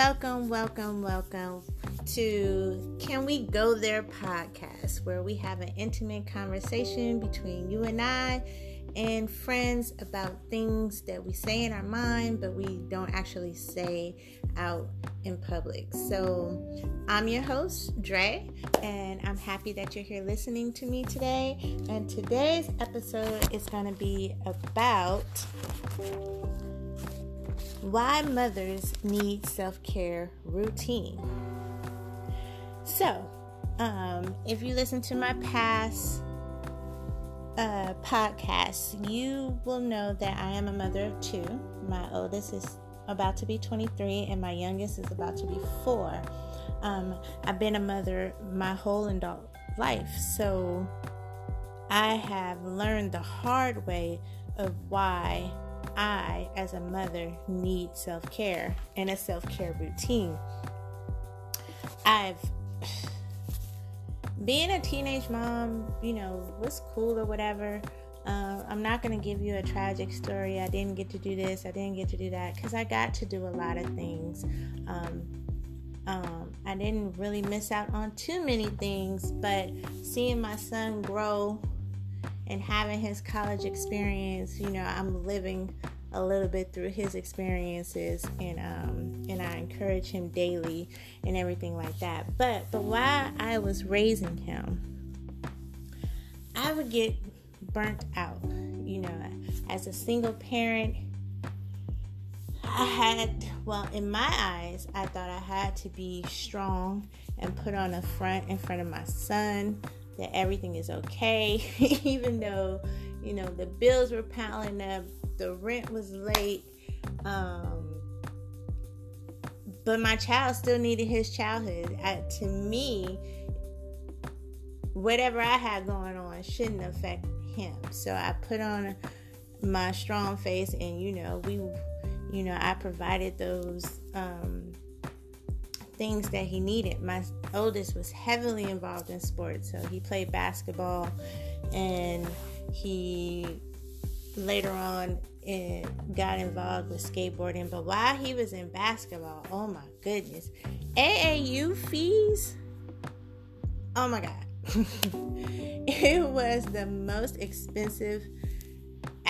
welcome, welcome, welcome to Can We Go There podcast, where we have an intimate conversation between you and I and friends about things that we say in our mind, but we don't actually say out in public. So, I'm your host, Dre, and I'm happy that you're here listening to me today. And today's episode is going to be about why mothers need self care routine. So, um, if you listen to my past uh, podcasts, you will know that I am a mother of two. My oldest is about to be 23, and my youngest is about to be four. Um, I've been a mother my whole adult life, so I have learned the hard way of why I, as a mother, need self care and a self care routine. I've being a teenage mom, you know, was cool or whatever. Uh, I'm not going to give you a tragic story. I didn't get to do this, I didn't get to do that because I got to do a lot of things. Um, um, I didn't really miss out on too many things, but seeing my son grow and having his college experience, you know, I'm living a little bit through his experiences and um, and I encourage him daily and everything like that. But but while I was raising him, I would get burnt out. You know, as a single parent, I had well in my eyes, I thought I had to be strong and put on a front in front of my son that everything is okay, even though you know the bills were piling up the rent was late. Um, but my child still needed his childhood. I, to me, whatever I had going on shouldn't affect him. So I put on my strong face, and you know, we, you know, I provided those um, things that he needed. My oldest was heavily involved in sports, so he played basketball, and he later on and got involved with skateboarding. But while he was in basketball, oh my goodness, AAU fees, oh my God, it was the most expensive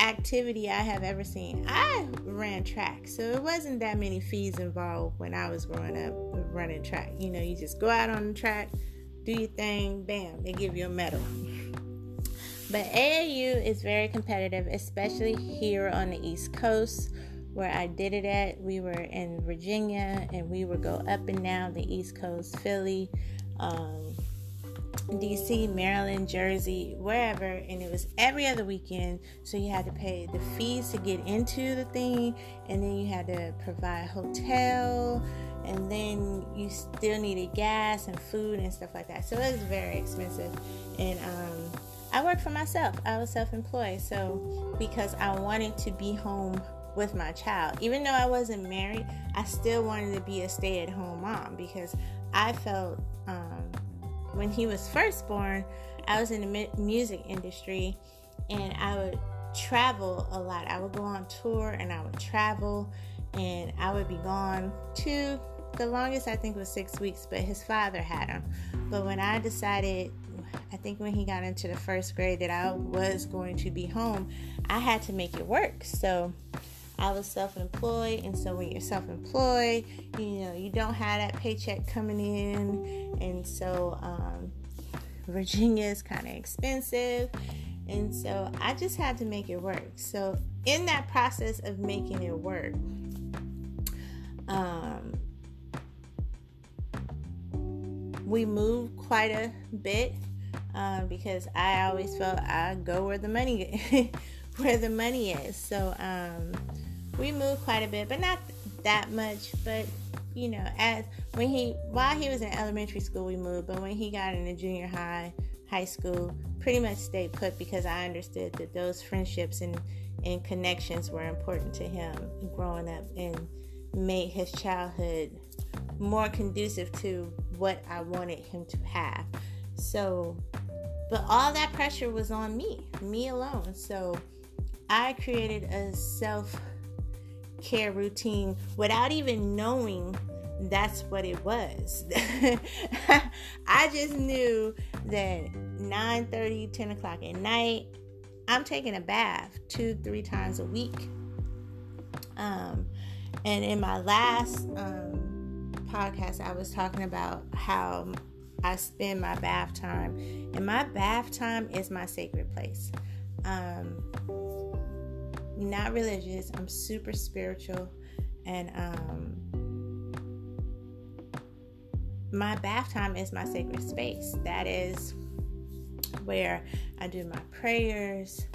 activity I have ever seen. I ran track, so it wasn't that many fees involved when I was growing up running track. You know, you just go out on the track, do your thing, bam, they give you a medal. But AAU is very competitive, especially here on the East Coast where I did it at. We were in Virginia and we would go up and down the East Coast, Philly, um, DC, Maryland, Jersey, wherever, and it was every other weekend. So you had to pay the fees to get into the thing, and then you had to provide hotel, and then you still needed gas and food and stuff like that. So it was very expensive, and um, I worked for myself. I was self employed. So, because I wanted to be home with my child, even though I wasn't married, I still wanted to be a stay at home mom because I felt um, when he was first born, I was in the music industry and I would travel a lot. I would go on tour and I would travel and I would be gone to the longest I think was six weeks, but his father had him. But when I decided I think when he got into the first grade that I was going to be home, I had to make it work. So I was self employed, and so when you're self employed, you know, you don't have that paycheck coming in, and so um, Virginia is kind of expensive, and so I just had to make it work. So, in that process of making it work, um, we moved quite a bit um, because I always felt I go where the money where the money is. So um, we moved quite a bit, but not that much. But you know, as when he while he was in elementary school, we moved. But when he got into junior high, high school, pretty much stayed put because I understood that those friendships and and connections were important to him growing up and made his childhood more conducive to what I wanted him to have. So, but all that pressure was on me, me alone. So, I created a self care routine without even knowing that's what it was. I just knew that 9 30, 10 o'clock at night, I'm taking a bath two, three times a week. Um, and in my last um, podcast, I was talking about how I spend my bath time, and my bath time is my sacred place. Um, not religious, I'm super spiritual, and um, my bath time is my sacred space. That is where I do my prayers,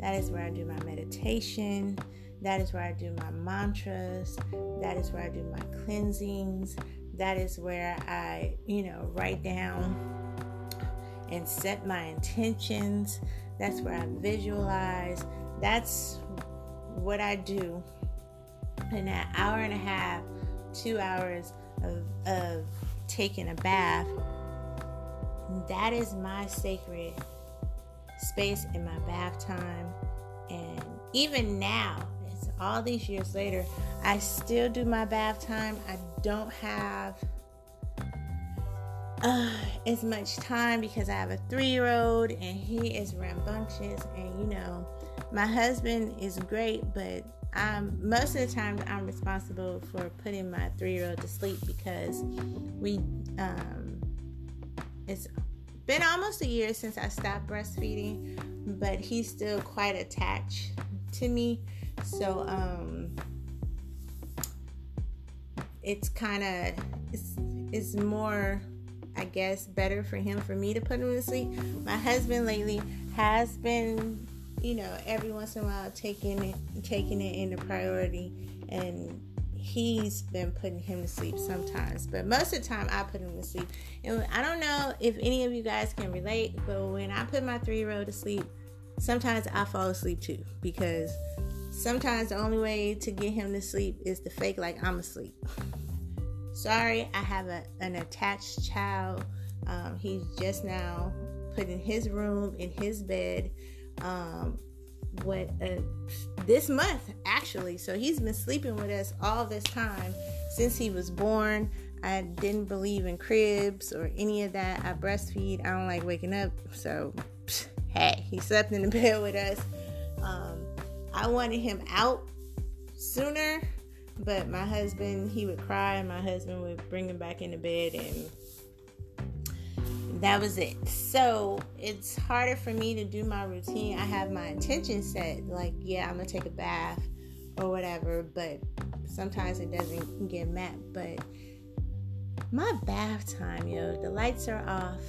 that is where I do my meditation. That is where I do my mantras. That is where I do my cleansings. That is where I, you know, write down and set my intentions. That's where I visualize. That's what I do in that hour and a half, two hours of, of taking a bath. That is my sacred space in my bath time. And even now, it's all these years later, I still do my bath time. I don't have uh, as much time because I have a three year old and he is rambunctious. And you know, my husband is great, but I'm, most of the time I'm responsible for putting my three year old to sleep because we, um, it's been almost a year since I stopped breastfeeding, but he's still quite attached to me. So um it's kind of it's, it's more I guess better for him for me to put him to sleep. My husband lately has been, you know, every once in a while taking it taking it into priority and he's been putting him to sleep sometimes, but most of the time I put him to sleep. And I don't know if any of you guys can relate, but when I put my three year old to sleep, sometimes I fall asleep too because Sometimes the only way to get him to sleep is to fake like I'm asleep. Sorry, I have a, an attached child. Um, he's just now put in his room, in his bed. Um, what uh, this month actually. So he's been sleeping with us all this time since he was born. I didn't believe in cribs or any of that. I breastfeed. I don't like waking up. So, psh, hey, he slept in the bed with us. Um, I wanted him out sooner, but my husband, he would cry, and my husband would bring him back into bed, and that was it. So it's harder for me to do my routine. I have my intention set, like, yeah, I'm gonna take a bath or whatever, but sometimes it doesn't get met. But my bath time, yo, the lights are off,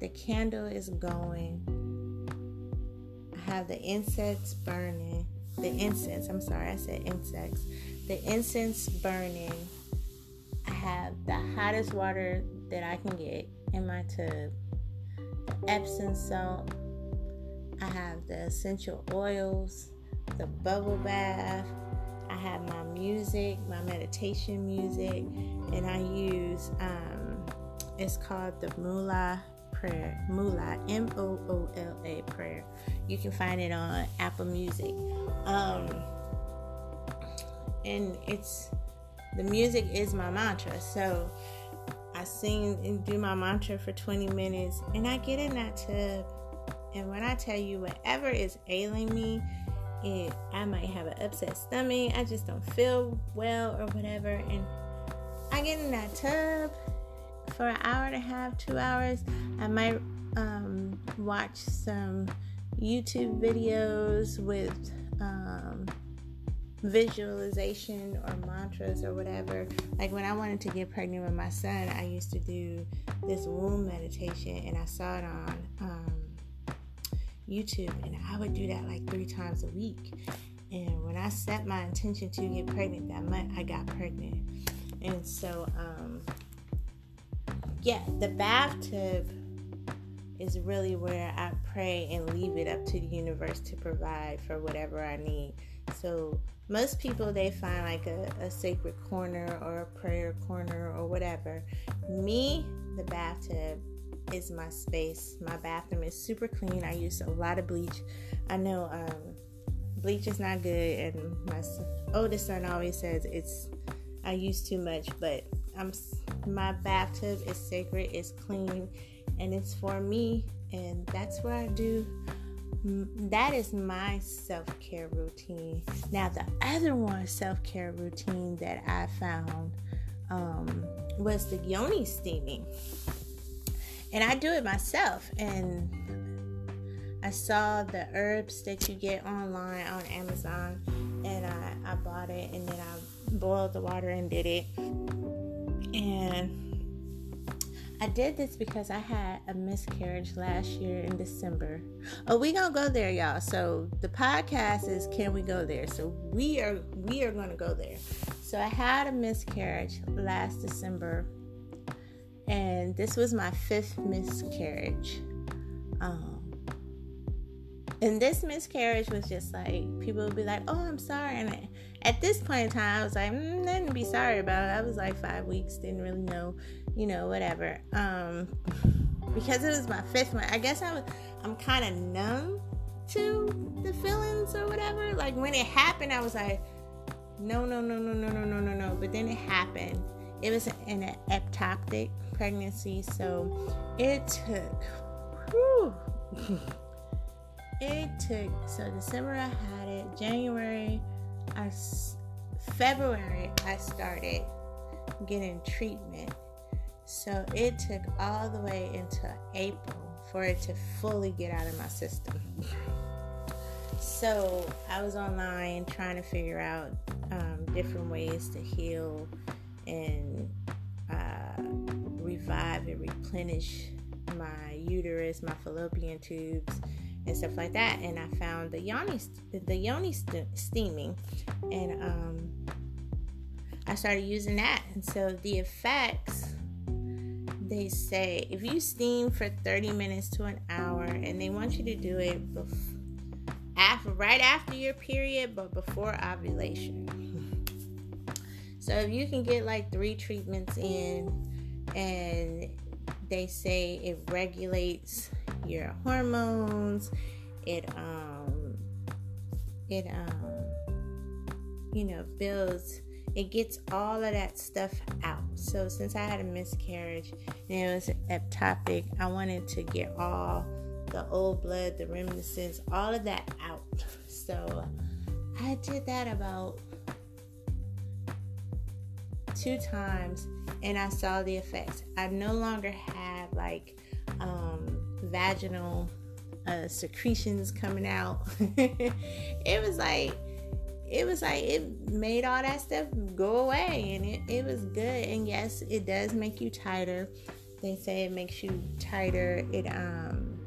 the candle is going I have the incense burning. The incense, I'm sorry, I said insects. The incense burning. I have the hottest water that I can get in my tub. The Epsom salt. I have the essential oils, the bubble bath. I have my music, my meditation music, and I use um, it's called the Moola prayer, Moola, M O O L A prayer. You can find it on Apple Music. Um, and it's the music is my mantra. So I sing and do my mantra for 20 minutes and I get in that tub. And when I tell you whatever is ailing me, it, I might have an upset stomach, I just don't feel well or whatever. And I get in that tub for an hour and a half, two hours. I might um, watch some YouTube videos with um, visualization or mantras or whatever. Like when I wanted to get pregnant with my son, I used to do this womb meditation and I saw it on um, YouTube and I would do that like three times a week. And when I set my intention to get pregnant that month, I got pregnant. And so, um, yeah, the bathtub is really where I pray and leave it up to the universe to provide for whatever I need. So most people they find like a, a sacred corner or a prayer corner or whatever. Me, the bathtub is my space. My bathroom is super clean. I use a lot of bleach. I know um, bleach is not good, and my oldest son always says it's I use too much, but I'm my bathtub is sacred, it's clean, and it's for me, and that's what I do. That is my self care routine. Now, the other one self care routine that I found um, was the yoni steaming, and I do it myself. And I saw the herbs that you get online on Amazon, and I, I bought it, and then I boiled the water and did it. And I did this because I had a miscarriage last year in December. Oh, we gonna go there, y'all. So the podcast is can we go there? So we are we are gonna go there. So I had a miscarriage last December, and this was my fifth miscarriage. Um, and this miscarriage was just like people would be like, "Oh, I'm sorry," and I, at this point in time, I was like, mm, "Nothing to be sorry about." I was like five weeks, didn't really know, you know, whatever. Um, because it was my fifth one. I guess I was, I'm kind of numb to the feelings or whatever. Like when it happened, I was like, "No, no, no, no, no, no, no, no, no." But then it happened. It was an ectopic pregnancy, so it took. Whew, it took so December I had it, January, I February I started getting treatment. So it took all the way into April for it to fully get out of my system. So I was online trying to figure out um, different ways to heal and uh, revive and replenish my uterus, my fallopian tubes, and stuff like that. And I found the yoni, the yoni st- steaming, and um, I started using that. And so the effects, they say, if you steam for 30 minutes to an hour, and they want you to do it before, after, right after your period, but before ovulation. So if you can get like three treatments in, and they say it regulates your hormones. It um it um you know builds it gets all of that stuff out. So since I had a miscarriage and it was ectopic, I wanted to get all the old blood, the reminiscence, all of that out. So I did that about two times and I saw the effects. I no longer had like um, vaginal uh, secretions coming out. it was like it was like it made all that stuff go away and it, it was good. And yes it does make you tighter. They say it makes you tighter. It um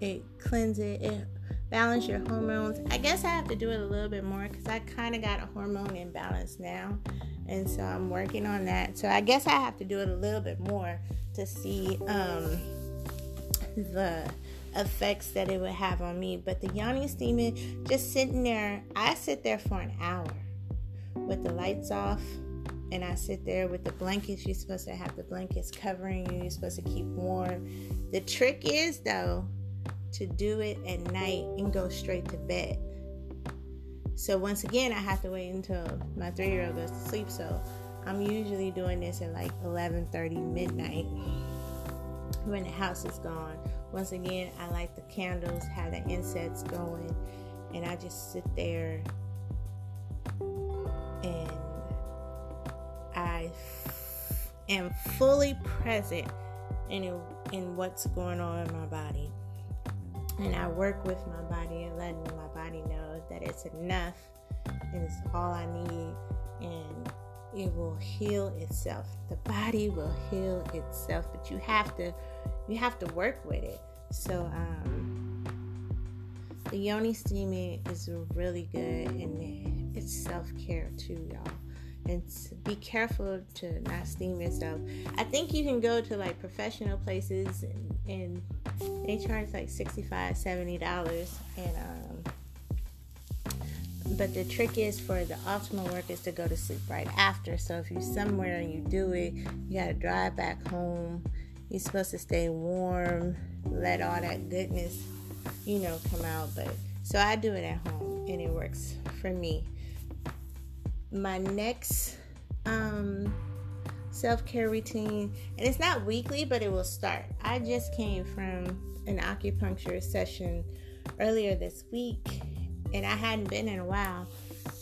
it cleanses it balance your hormones. I guess i have to do it a little bit more because i kind of got a hormone imbalance now. And so i'm working on that. So i guess i have to do it a little bit more to see um the effects that it would have on me. But the yoni steaming, just sitting there, I sit there for an hour with the lights off. And I sit there with the blankets. You're supposed to have the blankets covering you. You're supposed to keep warm. The trick is, though, to do it at night and go straight to bed. So once again, I have to wait until my three-year-old goes to sleep. So I'm usually doing this at like 11:30 midnight when the house is gone. Once again, I like the candles, have the incense going, and I just sit there and I f- am fully present in in what's going on in my body. And I work with my body and letting my body know that it's enough and it's all I need and it will heal itself. The body will heal itself, but you have to you have to work with it. So um, the yoni steaming is really good and it's self care too, y'all. And be careful to not steam yourself. I think you can go to like professional places and, and they charge like 65 70 dollars and um, but the trick is for the optimal work is to go to sleep right after so if you're somewhere and you do it you got to drive back home you're supposed to stay warm, let all that goodness, you know, come out. But so I do it at home and it works for me. My next um, self care routine, and it's not weekly, but it will start. I just came from an acupuncture session earlier this week, and I hadn't been in a while,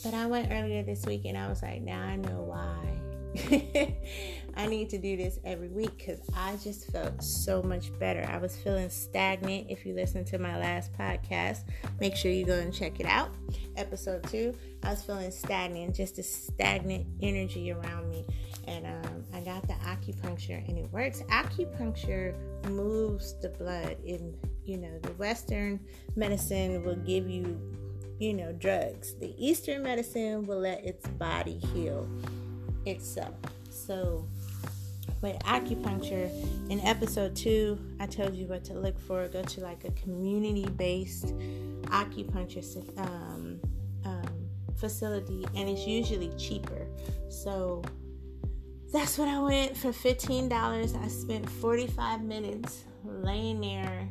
but I went earlier this week, and I was like, now I know why. I need to do this every week because I just felt so much better. I was feeling stagnant. If you listen to my last podcast, make sure you go and check it out. Episode two, I was feeling stagnant, just a stagnant energy around me. And um, I got the acupuncture and it works. Acupuncture moves the blood. In you know, the Western medicine will give you, you know, drugs. The Eastern medicine will let its body heal itself. So, with acupuncture, in episode two, I told you what to look for. Go to like a community based acupuncture um, um, facility, and it's usually cheaper. So, that's what I went for $15. I spent 45 minutes laying there.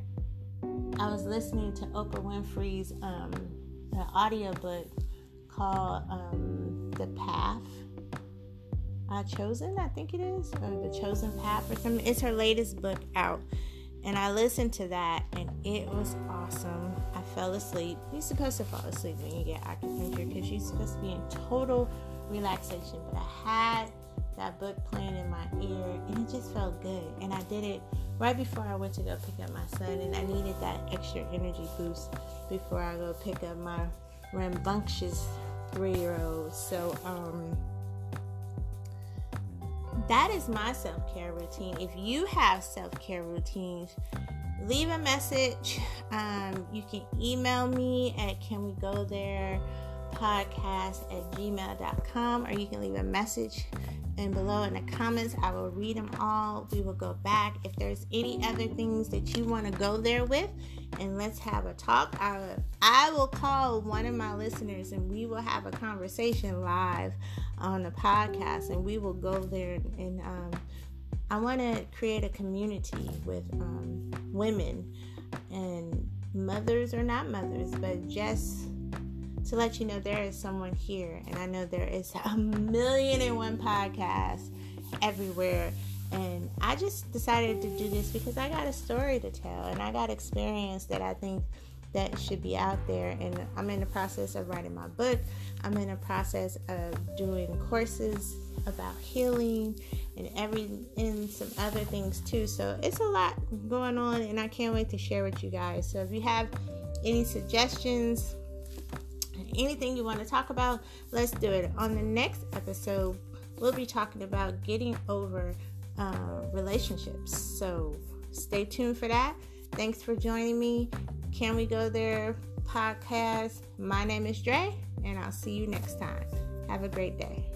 I was listening to Oprah Winfrey's um, audiobook called um, The Path uh, Chosen, I think it is, or The Chosen Path or something. It's her latest book out. And I listened to that and it was awesome. I fell asleep. You're supposed to fall asleep when you get acupuncture because you're supposed to be in total relaxation. But I had that book playing in my ear and it just felt good. And I did it right before I went to go pick up my son. And I needed that extra energy boost before I go pick up my rambunctious three year old. So, um, that is my self care routine. If you have self care routines, leave a message. Um, you can email me at can we go there podcast at gmail.com or you can leave a message and below in the comments. I will read them all. We will go back. If there's any other things that you want to go there with, and let's have a talk. I, I will call one of my listeners and we will have a conversation live on the podcast, and we will go there and, um, I want to create a community with um, women and mothers or not mothers, but just to let you know there is someone here, and I know there is a million and one podcasts everywhere. And I just decided to do this because I got a story to tell and I got experience that I think that should be out there. And I'm in the process of writing my book. I'm in the process of doing courses about healing and every and some other things too. So it's a lot going on and I can't wait to share with you guys. So if you have any suggestions, anything you want to talk about, let's do it. On the next episode, we'll be talking about getting over uh, relationships. So stay tuned for that. Thanks for joining me. Can We Go There podcast. My name is Dre, and I'll see you next time. Have a great day.